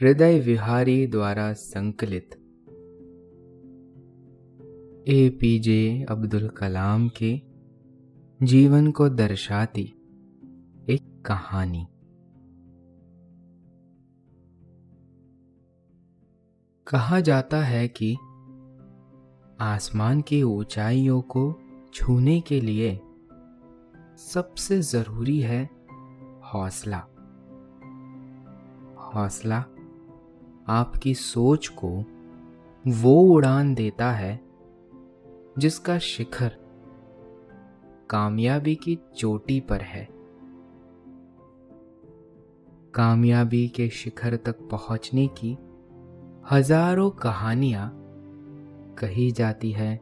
हृदय विहारी द्वारा संकलित। ए पी जे अब्दुल कलाम के जीवन को दर्शाती एक कहानी। कहा जाता है कि आसमान की ऊंचाइयों को छूने के लिए सबसे ज़रूरी है हौसला। हौसला आपकी सोच को वो उड़ान देता है जिसका शिखर कामयाबी की चोटी पर है। कामयाबी के शिखर तक पहुँचने की हज़ारों कहानियाँ कही जाती है,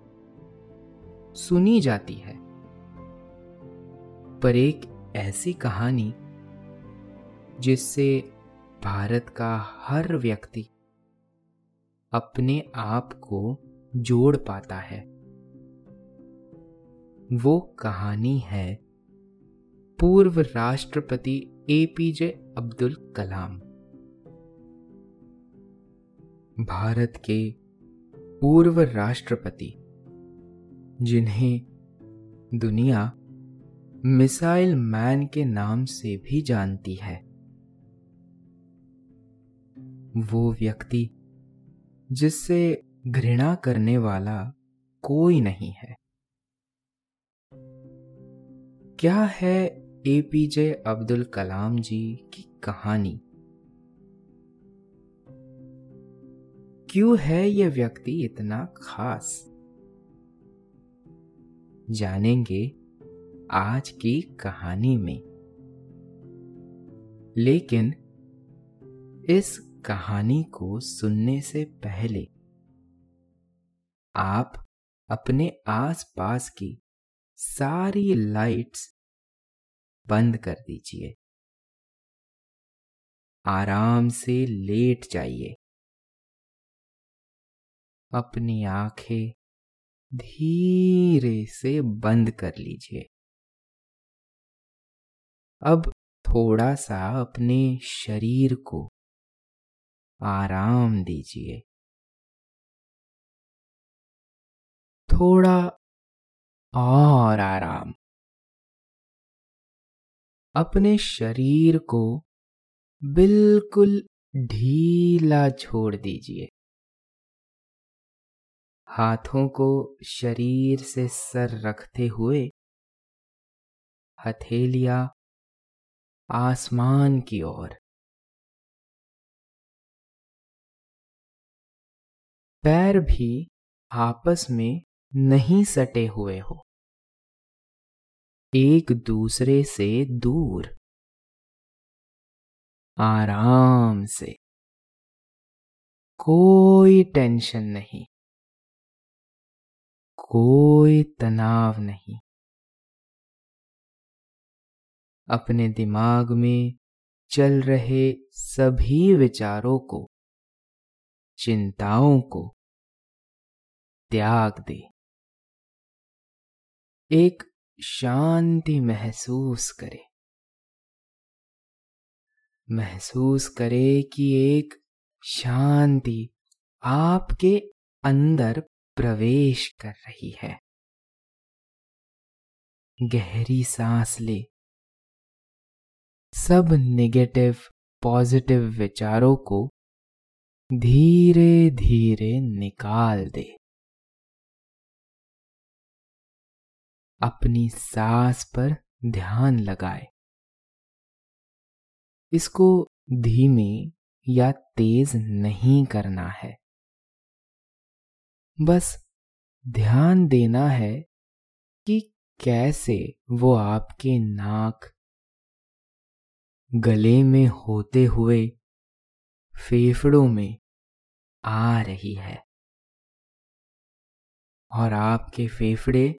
सुनी जाती है। पर एक ऐसी कहानी जिससे भारत का हर व्यक्ति अपने आप को जोड़ पाता है। वो कहानी है पूर्व राष्ट्रपति एपीजे अब्दुल कलाम। भारत के पूर्व राष्ट्रपति, जिन्हें दुनिया मिसाइल मैन के नाम से भी जानती है। वो व्यक्ति जिससे घृणा करने वाला कोई नहीं है। क्या है एपीजे अब्दुल कलाम जी की कहानी? क्यों है यह व्यक्ति इतना खास? जानेंगे आज की कहानी में। लेकिन इस कहानी को सुनने से पहले आप अपने आसपास की सारी लाइट्स बंद कर दीजिए। आराम से लेट जाइए। अपनी आँखें धीरे से बंद कर लीजिए। अब थोड़ा सा अपने शरीर को आराम दीजिए। थोड़ा और आराम। अपने शरीर को बिल्कुल ढीला छोड़ दीजिए। हाथों को शरीर से सर रखते हुए हथेलियाँ आसमान की ओर पैर भी आपस में नहीं सटे हुए हो। एक दूसरे से दूर। आराम से। कोई टेंशन नहीं। कोई तनाव नहीं। अपने दिमाग में चल रहे सभी विचारों को, चिंताओं को त्याग दे। एक शांति महसूस करे। महसूस करे कि एक शांति आपके अंदर प्रवेश कर रही है। गहरी सांस ले। सब नेगेटिव पॉजिटिव विचारों को धीरे धीरे निकाल दे। अपनी सांस पर ध्यान लगाए। इसको धीमे या तेज नहीं करना है। बस ध्यान देना है कि कैसे वो आपके नाक गले में होते हुए फेफड़ों में आ रही है। और आपके फेफड़े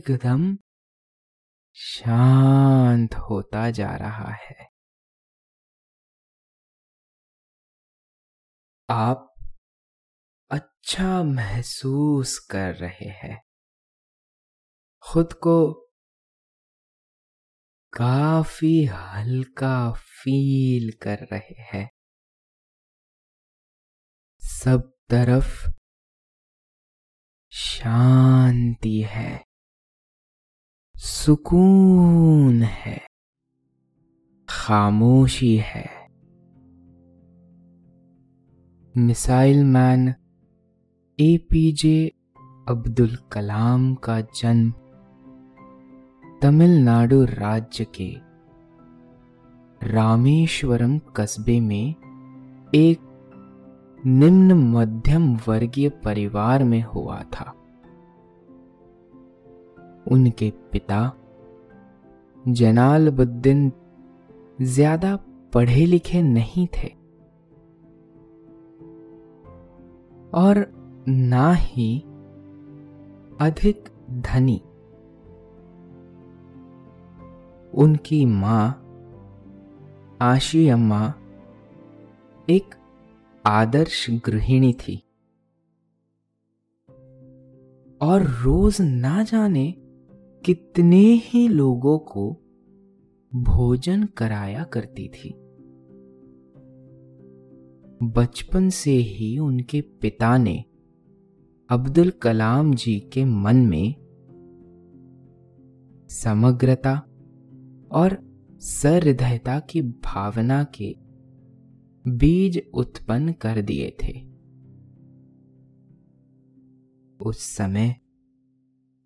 एकदम शांत होता जा रहा है। आप अच्छा महसूस कर रहे हैं। खुद को काफ़ी हल्का फील कर रहे हैं। सब तरफ़ शांति है। सुकून है। खामोशी है। Missile man A P J Abdul Kalam का जन्म तमिलनाडु राज्य के रामेश्वरम कस्बे में एक निम्न मध्यम वर्गीय परिवार में हुआ था। उनके पिता। जनालबुद्दीन ज़्यादा पढ़े लिखे नहीं थे। और ना ही अधिक धनी। उनकी माँ आशी अम्मा एक आदर्श गृहिणी थी। और रोज ना जाने कितने ही लोगों को भोजन कराया करती थी। बचपन से ही उनके पिता ने अब्दुल कलाम जी के मन में समग्रता और सहृदयता की भावना के बीज उत्पन्न कर दिए थे। उस समय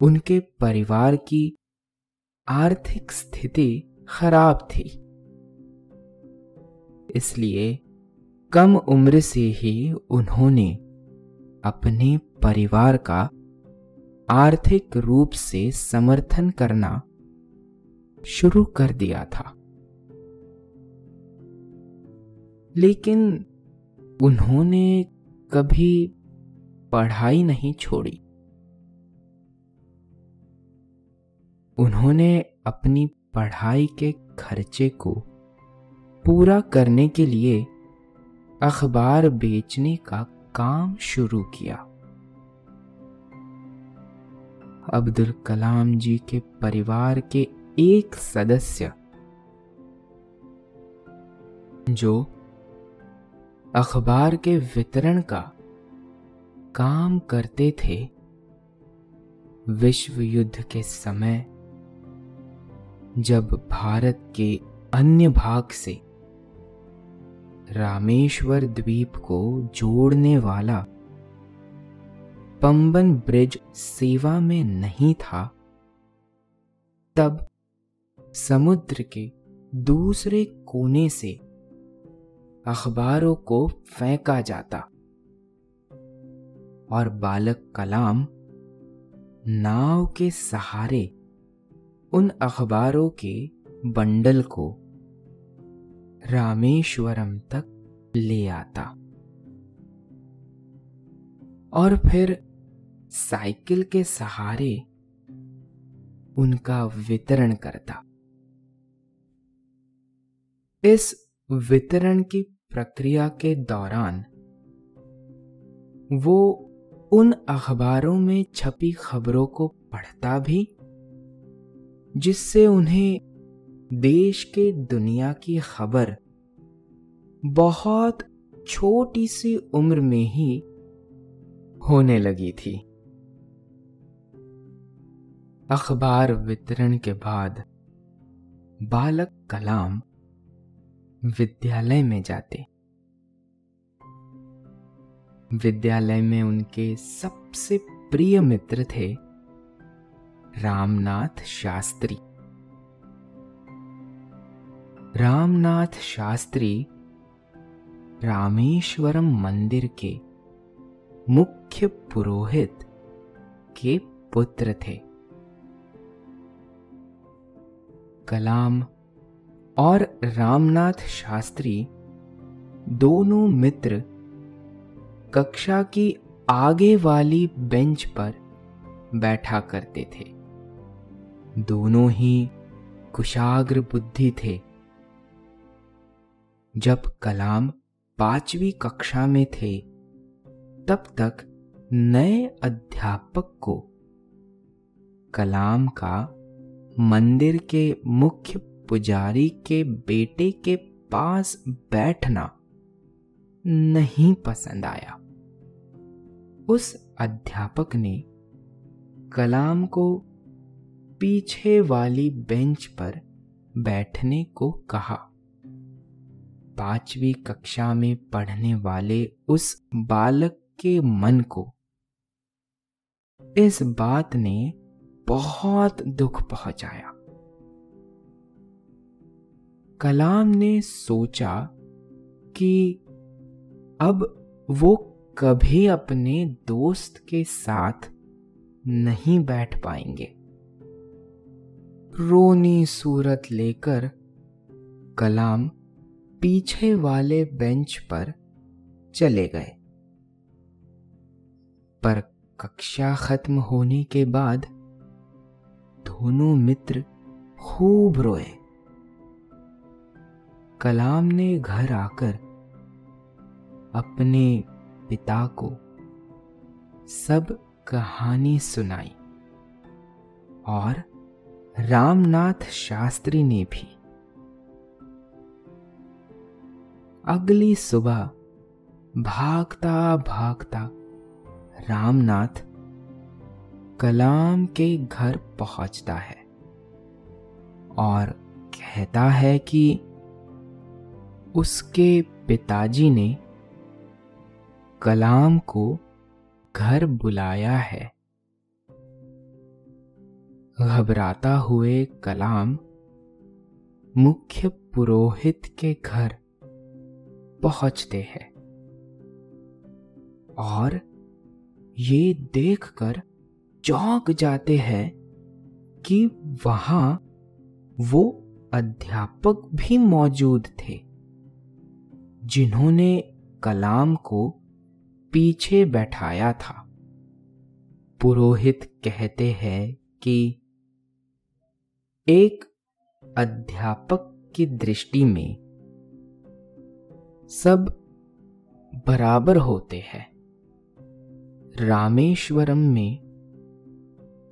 उनके परिवार की आर्थिक स्थिति खराब थी। इसलिए कम उम्र से ही उन्होंने अपने परिवार का आर्थिक रूप से समर्थन करना शुरू कर दिया था। लेकिन उन्होंने कभी पढ़ाई नहीं छोड़ी। उन्होंने अपनी पढ़ाई के खर्चे को पूरा करने के लिए अखबार बेचने का काम शुरू किया। अब्दुल कलाम जी के परिवार के एक सदस्य जो अखबार के वितरण का काम करते थे विश्व युद्ध के समय जब भारत के अन्य भाग से रामेश्वर द्वीप को जोड़ने वाला पंबन ब्रिज सेवा में नहीं था, तब समुद्र के दूसरे कोने से अखबारों को फेंका जाता और बालक कलाम नाव के सहारे उन अखबारों के बंडल को रामेश्वरम तक ले आता। और फिर साइकिल के सहारे उनका वितरण करता। इस वितरण की प्रक्रिया के दौरान वो उन अखबारों में छपी खबरों को पढ़ता भी जिससे उन्हें देश के दुनिया की खबर बहुत छोटी सी उम्र में ही होने लगी थी। अखबार वितरण के बाद बालक कलाम विद्यालय में जाते। विद्यालय में उनके सबसे प्रिय मित्र थे रामनाथ शास्त्री। रामनाथ शास्त्री रामेश्वरम मंदिर के मुख्य पुरोहित के पुत्र थे। कलाम और रामनाथ शास्त्री दोनों मित्र कक्षा की आगे वाली बेंच पर बैठा करते थे। दोनों ही कुशाग्र बुद्धि थे। जब कलाम पांचवी कक्षा में थे, तब तक नए अध्यापक को कलाम का मंदिर के मुख्य पुजारी के बेटे के पास बैठना नहीं पसंद आया। उस अध्यापक ने कलाम को पीछे वाली बेंच पर बैठने को कहा। पांचवी कक्षा में पढ़ने वाले उस बालक के मन को इस बात ने बहुत दुख पहुँचाया। कलाम ने सोचा कि अब वो कभी अपने दोस्त के साथ नहीं बैठ पाएँगे। रोनी सूरत लेकर कलाम पीछे वाले बेंच पर चले गए। पर कक्षा खत्म होने के बाद दोनों मित्र खूब रोए। कलाम ने घर आकर अपने पिता को सब कहानी सुनाई और रामनाथ शास्त्री ने भी। अगली सुबह भागता भागता रामनाथ कलाम के घर पहुँचता है और कहता है कि उसके पिताजी ने कलाम को घर बुलाया है। घबराता हुए कलाम मुख्य पुरोहित के घर पहुँचते हैं। और ये देखकर चौंक जाते हैं कि वहाँ वो अध्यापक भी मौजूद थे, जिन्होंने कलाम को पीछे बैठाया था। पुरोहित कहते हैं कि एक अध्यापक की दृष्टि में सब बराबर होते हैं। रामेश्वरम में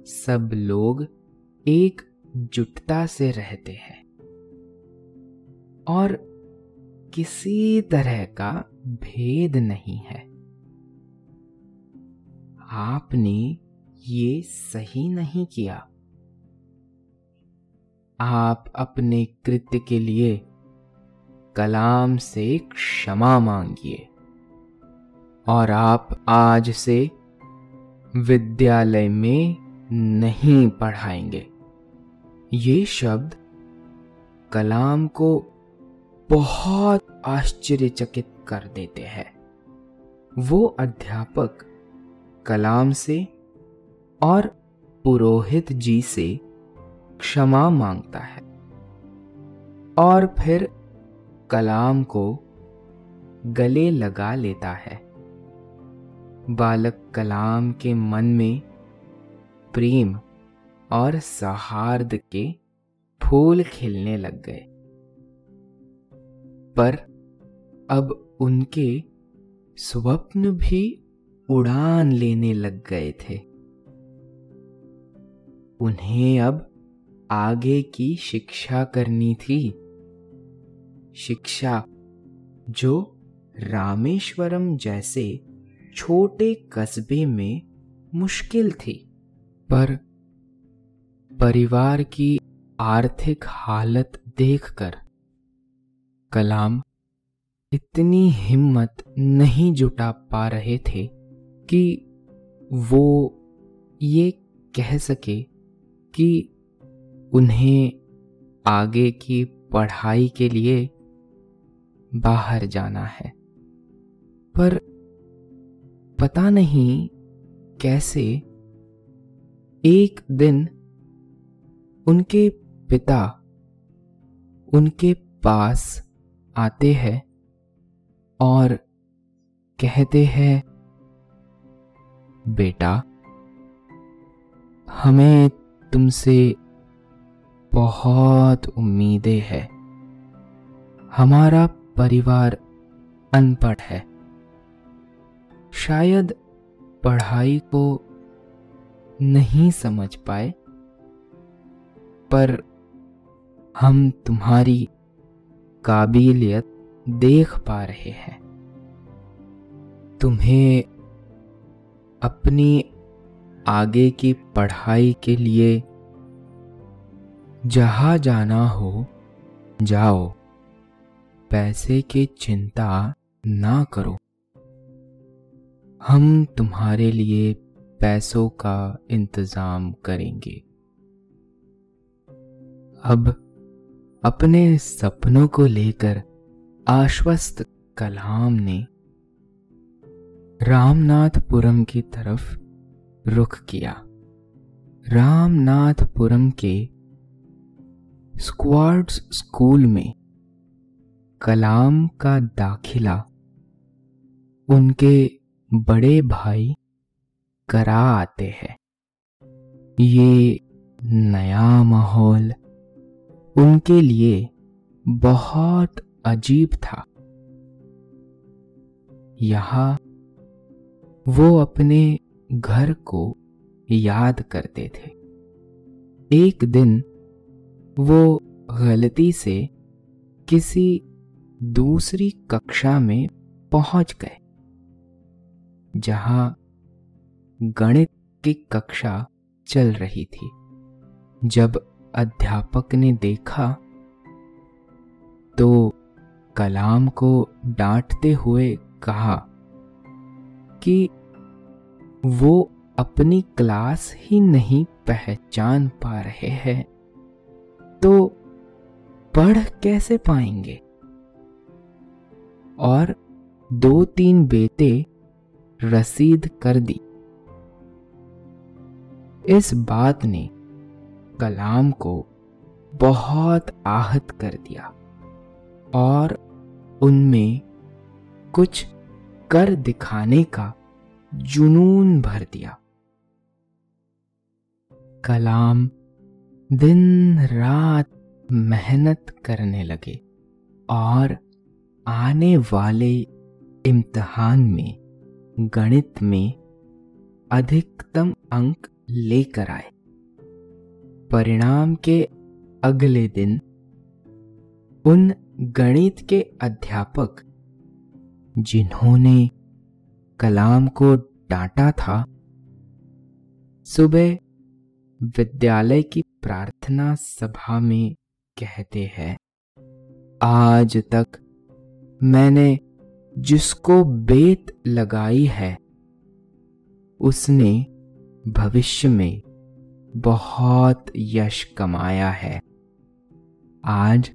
सब लोग एक जुटता से रहते हैं और किसी तरह का भेद नहीं है। आपने ये सही नहीं किया। आप अपने कृत्य के लिए कलाम से क्षमा मांगिए। और आप आज से विद्यालय में नहीं पढ़ाएँगे। ये शब्द कलाम को बहुत आश्चर्यचकित कर देते हैं। वो अध्यापक कलाम से और पुरोहित जी से क्षमा माँगता है। और फिर कलाम को गले लगा लेता है। बालक कलाम के मन में प्रेम और सौहार्द के फूल खिलने लग गए। पर अब उनके स्वप्न भी उड़ान लेने लग गए थे। उन्हें अब आगे की शिक्षा करनी थी। शिक्षा जो रामेश्वरम जैसे छोटे कस्बे में मुश्किल थी, पर परिवार की आर्थिक हालत देखकर कलाम इतनी हिम्मत नहीं जुटा पा रहे थे कि वो ये कह सके कि उन्हें आगे की पढ़ाई के लिए बाहर जाना है। पर पता नहीं कैसे एक दिन उनके पिता उनके पास आते हैं और कहते हैं, बेटा, हमें तुमसे बहुत उम्मीदें हैं। हमारा परिवार अनपढ़ है। शायद पढ़ाई को नहीं समझ पाए, पर हम तुम्हारी काबिलियत देख पा रहे हैं। तुम्हें अपनी आगे की पढ़ाई के लिए जहाँ जाना हो, जाओ। पैसे की चिंता ना करो। हम तुम्हारे लिए पैसों का इंतज़ाम करेंगे। अब अपने सपनों को लेकर आश्वस्त कलाम ने रामनाथपुरम की तरफ़ रुख किया। रामनाथपुरम के स्क्वाड्स स्कूल में कलाम का दाखिला, उनके बड़े भाई करा आते हैं। ये नया माहौल उनके लिए बहुत अजीब था। यहाँ वो अपने घर को याद करते थे। एक दिन वो गलती से किसी दूसरी कक्षा में पहुँच गए, जहाँ गणित की कक्षा चल रही थी। जब अध्यापक ने देखा तो कलाम को डांटते हुए कहा कि वो अपनी क्लास ही नहीं पहचान पा रहे हैं। तो पढ़ कैसे पाएँगे? और दो तीन बेटे रसीद कर दी। इस बात ने कलाम को बहुत आहत कर दिया और उनमें कुछ कर दिखाने का जुनून भर दिया। कलाम दिन रात मेहनत करने लगे और आने वाले इम्तहान में, गणित में अधिकतम अंक लेकर आए। परिणाम के अगले दिन उन गणित के अध्यापक जिन्होंने कलाम को डांटा था, सुबह विद्यालय की प्रार्थना सभा में कहते हैं, आज तक मैंने जिसको बेत लगाई है, उसने भविष्य में बहुत यश कमाया है। आज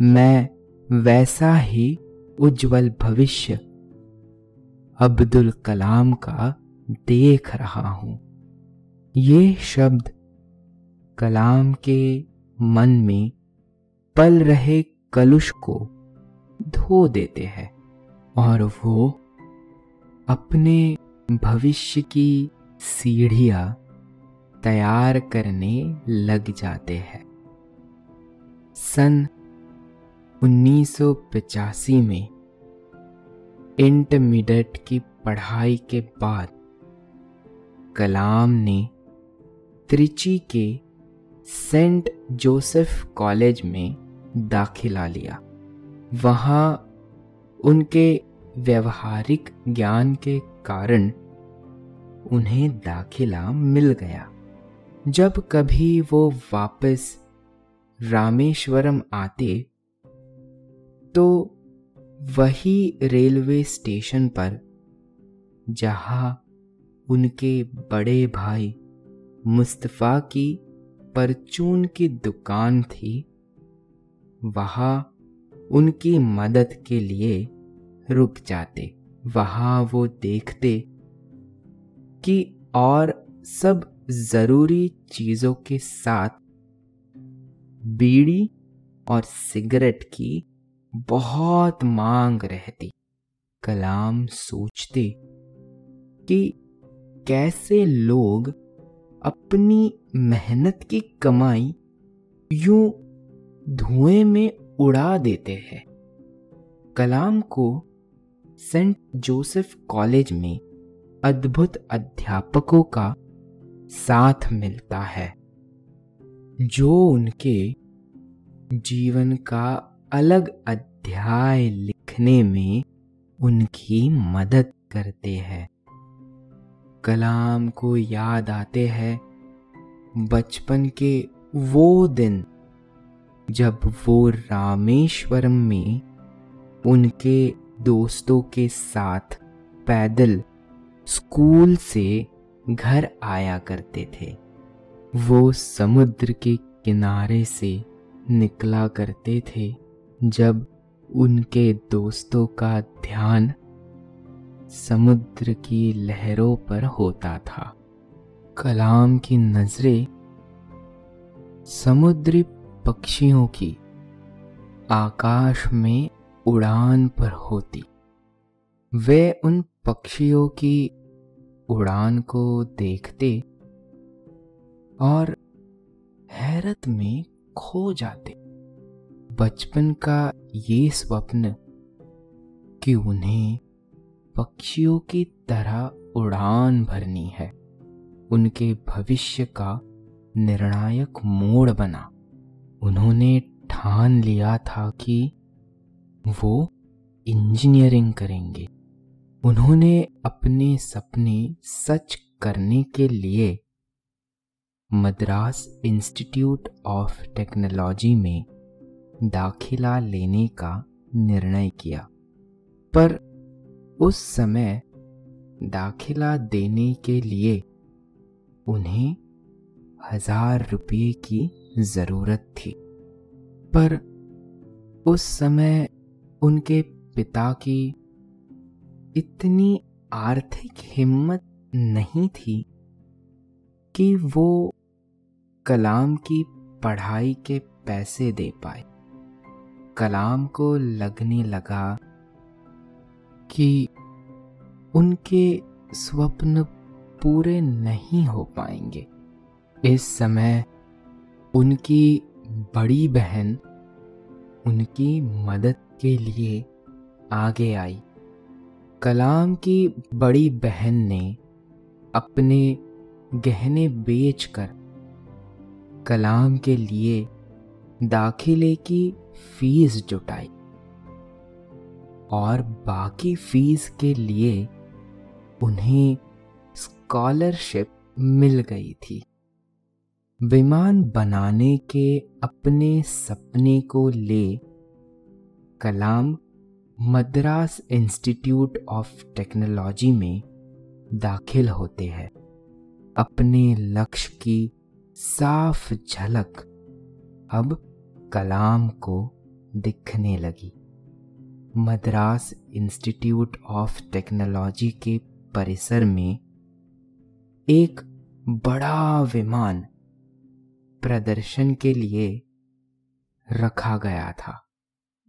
मैं वैसा ही उज्जवल भविष्य अब्दुल कलाम का देख रहा हूँ। ये शब्द कलाम के मन में पल रहे कलुष को धो देते हैं और वो अपने भविष्य की सीढ़ियाँ तैयार करने लग जाते हैं। सन 1985 में इंटरमीडिएट की पढ़ाई के बाद कलाम ने त्रिची के सेंट जोसेफ कॉलेज में दाखिला लिया। वहाँ उनके व्यवहारिक ज्ञान के कारण उन्हें दाखिला मिल गया। जब कभी वो वापस रामेश्वरम आते तो वही रेलवे स्टेशन पर, जहाँ उनके बड़े भाई मुस्तफ़ा की परचून की दुकान थी। वहाँ उनकी मदद के लिए रुक जाते। वहाँ वो देखते कि और सब ज़रूरी चीज़ों के साथ बीड़ी और सिगरेट की बहुत मांग रहती। कलाम सोचते कि कैसे लोग अपनी मेहनत की कमाई यूँ धुएँ में उड़ा देते हैं। कलाम को सेंट जोसेफ कॉलेज में अद्भुत अध्यापकों का साथ मिलता है, जो उनके जीवन का अलग अध्याय लिखने में उनकी मदद करते हैं। कलाम को याद आते हैं, बचपन के वो दिन जब वो रामेश्वरम में उनके दोस्तों के साथ पैदल स्कूल से घर आया करते थे। वो समुद्र के किनारे से निकला करते थे, जब उनके दोस्तों का ध्यान समुद्र की लहरों पर होता था। कलाम की नज़रें समुद्री पक्षियों की आकाश में उड़ान पर होती। वे उन पक्षियों की उड़ान को देखते और हैरत में खो जाते। बचपन का ये स्वप्न कि उन्हें पक्षियों की तरह उड़ान भरनी है। उनके भविष्य का निर्णायक मोड़ बना। उन्होंने ठान लिया था कि वो इंजीनियरिंग करेंगे। उन्होंने अपने सपने सच करने के लिए मद्रास इंस्टीट्यूट ऑफ़ टेक्नोलॉजी में दाखिला लेने का निर्णय किया। पर उस समय दाखिला देने के लिए उन्हें हज़ार रुपये की ज़रूरत थी। पर उस समय उनके पिता की इतनी आर्थिक हिम्मत नहीं थी कि वो कलाम की पढ़ाई के पैसे दे पाए। कलाम को लगने लगा कि उनके स्वप्न पूरे नहीं हो पाएँगे। इस समय उनकी बड़ी बहन उनकी मदद के लिए आगे आई। कलाम की बड़ी बहन ने अपने गहने बेचकर कलाम के लिए दाखिले की फ़ीस जुटाई। और बाकी फ़ीस के लिए उन्हें स्कॉलरशिप मिल गई थी। विमान बनाने के अपने सपने को ले Kalam Madras institute of technology में दाखिल होते हैं। अपने लक्ष्य की साफ़ झलक अब कलाम को दिखने लगी। मद्रास इंस्टीट्यूट ऑफ़ टेक्नोलॉजी के परिसर में एक बड़ा विमान प्रदर्शन के लिए रखा गया था,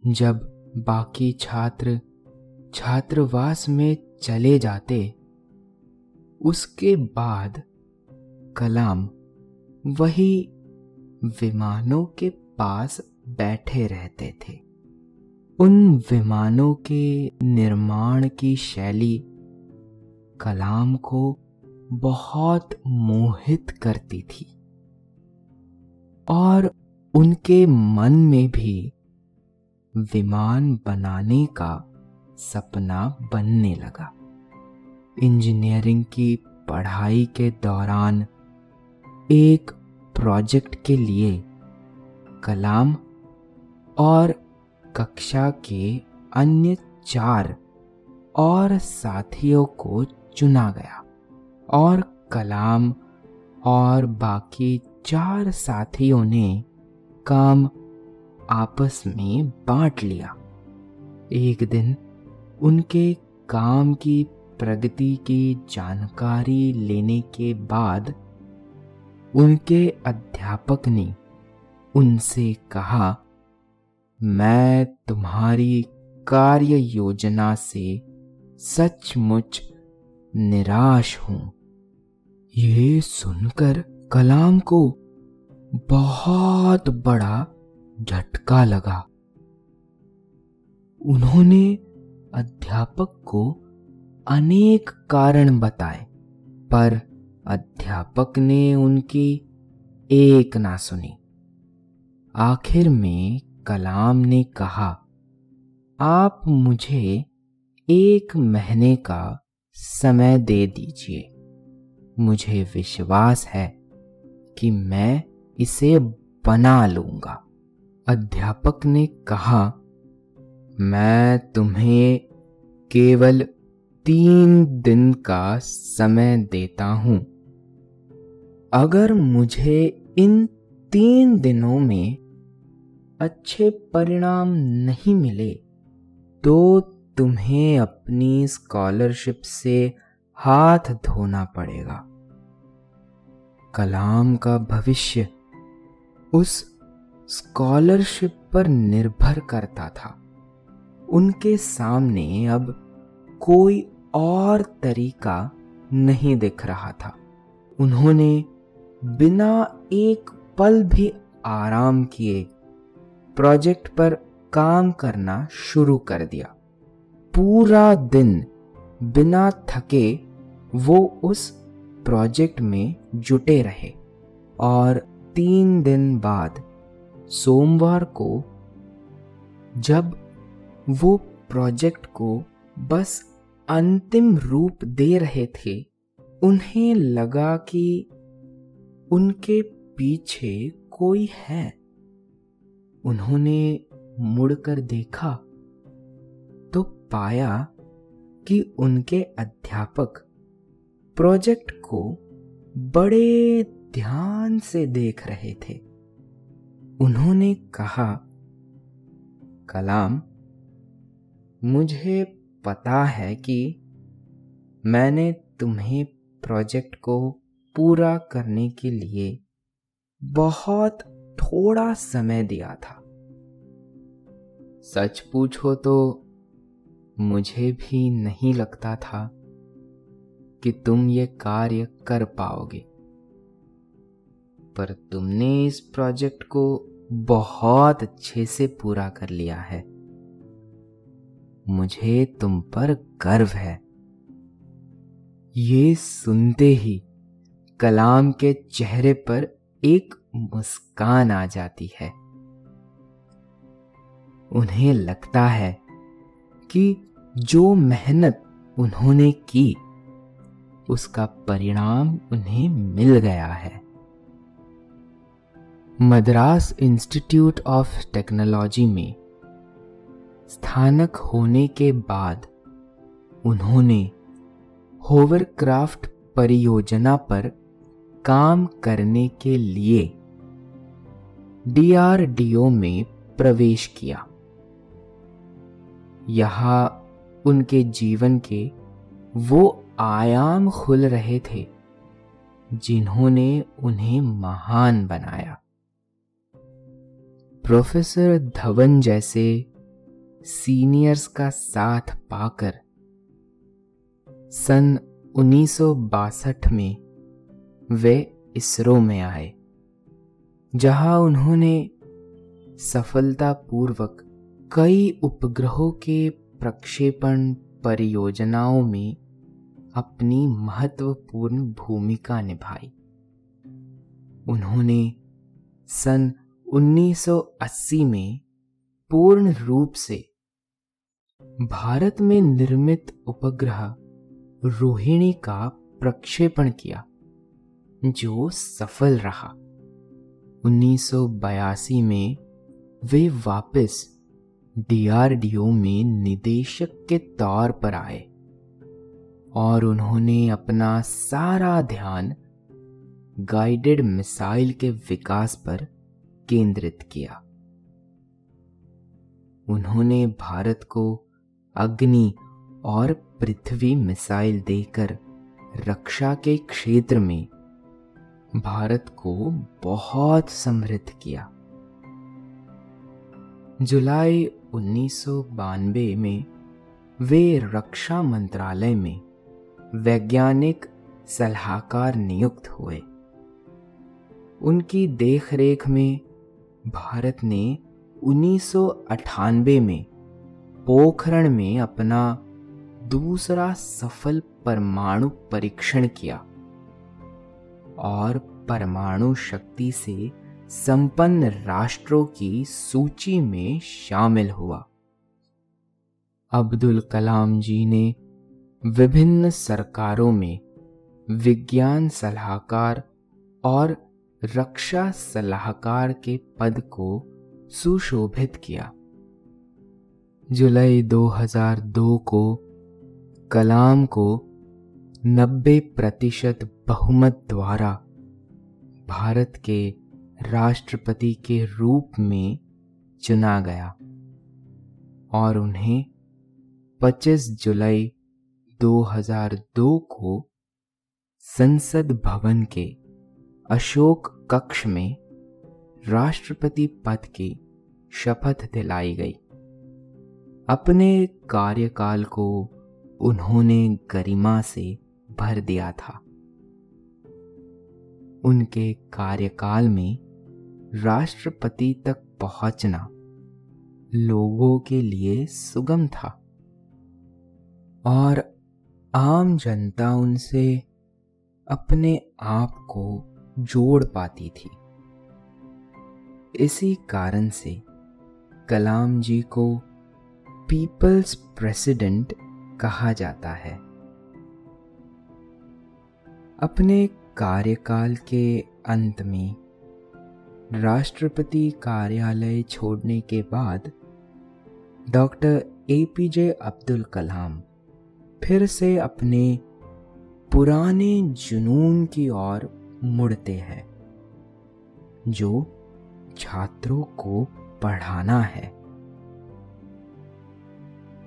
जब बाकी छात्र छात्रवास में चले जाते। उसके बाद कलाम वही विमानों के पास बैठे रहते थे। उन विमानों के निर्माण की शैली कलाम को बहुत मोहित करती थी और उनके मन में भी विमान बनाने का सपना बनने लगा। इंजीनियरिंग की पढ़ाई के दौरान एक प्रोजेक्ट के लिए कलाम और कक्षा के अन्य चार और साथियों को चुना गया और कलाम और बाकी चार साथियों ने काम आपस में बांट लिया। एक दिन उनके काम की प्रगति की जानकारी लेने के बाद उनके अध्यापक ने उनसे कहा मैं तुम्हारी कार्य योजना से सचमुच निराश हूँ। ये सुनकर कलाम को बहुत बड़ा झटका लगा। उन्होंने अध्यापक को अनेक कारण बताए, पर अध्यापक ने उनकी एक ना सुनी। आखिर में कलाम ने कहा, आप मुझे एक महीने का समय दे दीजिए। मुझे विश्वास है कि मैं इसे बना लूँगा। अध्यापक ने कहा, मैं तुम्हें केवल तीन दिन का समय देता हूँ। अगर मुझे इन तीन दिनों में अच्छे परिणाम नहीं मिले तो तुम्हें अपनी स्कॉलरशिप से हाथ धोना पड़ेगा। कलाम का भविष्य उस स्कॉलरशिप पर निर्भर करता था। उनके सामने अब कोई और तरीका नहीं दिख रहा था। उन्होंने बिना एक पल भी आराम किए प्रोजेक्ट पर काम करना शुरू कर दिया। पूरा दिन बिना थके वो उस प्रोजेक्ट में जुटे रहे और तीन दिन बाद सोमवार को जब वो प्रोजेक्ट को बस अंतिम रूप दे रहे थे, उन्हें लगा कि उनके पीछे कोई है। उन्होंने मुड़कर देखा तो पाया कि उनके अध्यापक प्रोजेक्ट को बड़े ध्यान से देख रहे थे। उन्होंने कहा, कलाम, मुझे पता है कि मैंने तुम्हें प्रोजेक्ट को पूरा करने के लिए बहुत थोड़ा समय दिया था। सच पूछो तो मुझे भी नहीं लगता था कि तुम ये कार्य कर पाओगे। पर तुमने इस प्रोजेक्ट को बहुत अच्छे से पूरा कर लिया है। मुझे तुम पर गर्व है। ये सुनते ही कलाम के चेहरे पर एक मुस्कान आ जाती है। उन्हें लगता है कि जो मेहनत उन्होंने की, उसका परिणाम उन्हें मिल गया है। मद्रास इंस्टीट्यूट ऑफ़ टेक्नोलॉजी में स्थानक होने के बाद उन्होंने होवरक्राफ्ट परियोजना पर काम करने के लिए डीआरडीओ में प्रवेश किया। यहाँ उनके जीवन के वो आयाम खुल रहे थे जिन्होंने उन्हें महान बनाया। प्रोफेसर धवन जैसे सीनियर्स का साथ पाकर सन 1962 में वे इसरो में आए। जहाँ उन्होंने सफलतापूर्वक कई उपग्रहों के प्रक्षेपण परियोजनाओं में अपनी महत्वपूर्ण भूमिका निभाई। उन्होंने सन 1980 में पूर्ण रूप से भारत में निर्मित उपग्रह रोहिणी का प्रक्षेपण किया, जो सफल रहा। 1982 में वे वापस डीआरडीओ में निदेशक के तौर पर आए और उन्होंने अपना सारा ध्यान गाइडेड मिसाइल के विकास पर केंद्रित किया। उन्होंने भारत को अग्नि और पृथ्वी मिसाइल देकर रक्षा के क्षेत्र में भारत को बहुत समृद्ध किया। जुलाई उन्नीस सौ बानबे में वे रक्षा मंत्रालय में वैज्ञानिक सलाहकार नियुक्त हुए। उनकी देखरेख में भारत ने उन्नीस सौ अठानबे में पोखरण में अपना दूसरा सफल परमाणु परीक्षण किया। और परमाणु शक्ति से संपन्न राष्ट्रों की सूची में शामिल हुआ। अब्दुल कलाम जी ने विभिन्न सरकारों में विज्ञान सलाहकार और रक्षा सलाहकार के पद को सुशोभित किया। जुलाई 2002 को कलाम को 90 प्रतिशत बहुमत द्वारा भारत के राष्ट्रपति के रूप में चुना गया और उन्हें 25 जुलाई 2002 को संसद भवन के अशोक कक्ष में राष्ट्रपति पद की शपथ दिलाई गई। अपने कार्यकाल को उन्होंने गरिमा से भर दिया था। उनके कार्यकाल में राष्ट्रपति तक पहुँचना लोगों के लिए सुगम था और आम जनता उनसे अपने आप को जोड़ पाती थी। इसी कारण से कलाम जी को पीपल्स प्रेसिडेंट कहा जाता है। अपने कार्यकाल के अंत में राष्ट्रपति कार्यालय छोड़ने के बाद डॉक्टर एपीजे अब्दुल कलाम फिर से अपने पुराने जुनून की ओर मुड़ते हैं, जो छात्रों को पढ़ाना है।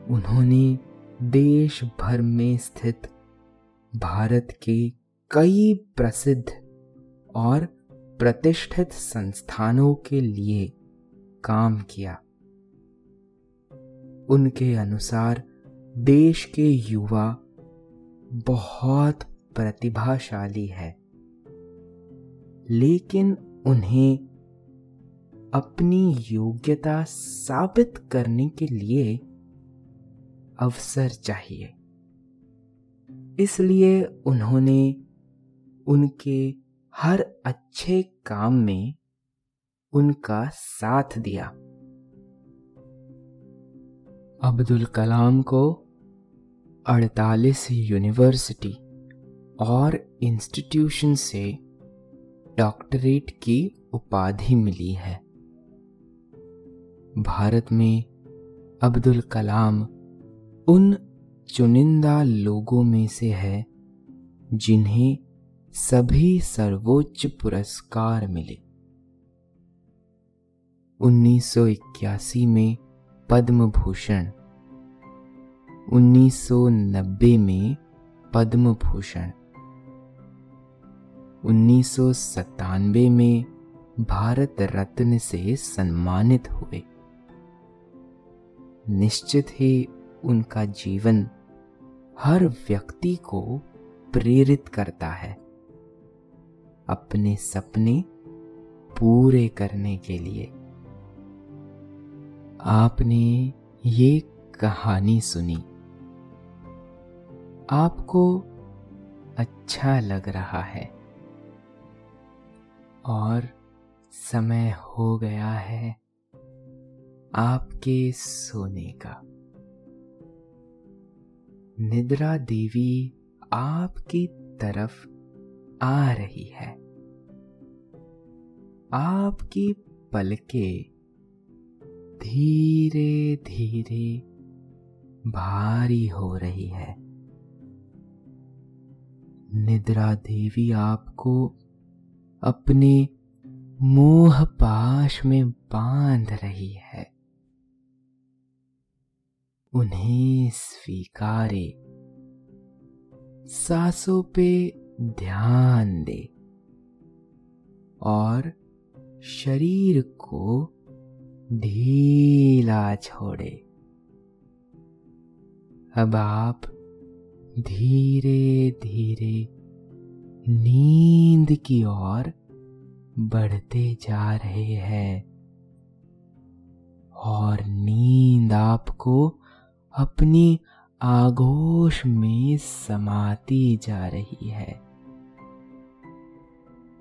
उन्होंने देश भर में स्थित भारत के कई प्रसिद्ध और प्रतिष्ठित संस्थानों के लिए काम किया। उनके अनुसार देश के युवा बहुत प्रतिभाशाली है, लेकिन उन्हें अपनी योग्यता साबित करने के लिए अवसर चाहिए। इसलिए उन्होंने उनके हर अच्छे काम में उनका साथ दिया। अब्दुल कलाम को 48 यूनिवर्सिटी और इंस्टीट्यूशन से डॉक्टरेट की उपाधि मिली है। भारत में अब्दुल कलाम उन चुनिंदा लोगों में से है जिन्हें सभी सर्वोच्च पुरस्कार मिले। 1981 में पद्म भूषण 1990 में पद्म भूषण उन्नीस सौ सत्तानबे में भारत रत्न से सम्मानित हुए। निश्चित ही उनका जीवन हर व्यक्ति को प्रेरित करता है। अपने सपने पूरे करने के लिए। आपने ये कहानी सुनी। आपको अच्छा लग रहा है। और समय हो गया है आपके सोने का। निद्रा देवी आपकी तरफ़ आ रही है। आपकी पलके धीरे धीरे भारी हो रही है। निद्रा देवी आपको अपने मोह पाश में बाँध रही है। उन्हें स्वीकारे, सांसों पे ध्यान दे। और शरीर को ढीला छोड़े। अब आप धीरे धीरे नींद की ओर बढ़ते जा रहे हैं। और नींद आपको अपनी आगोश में समाती जा रही है।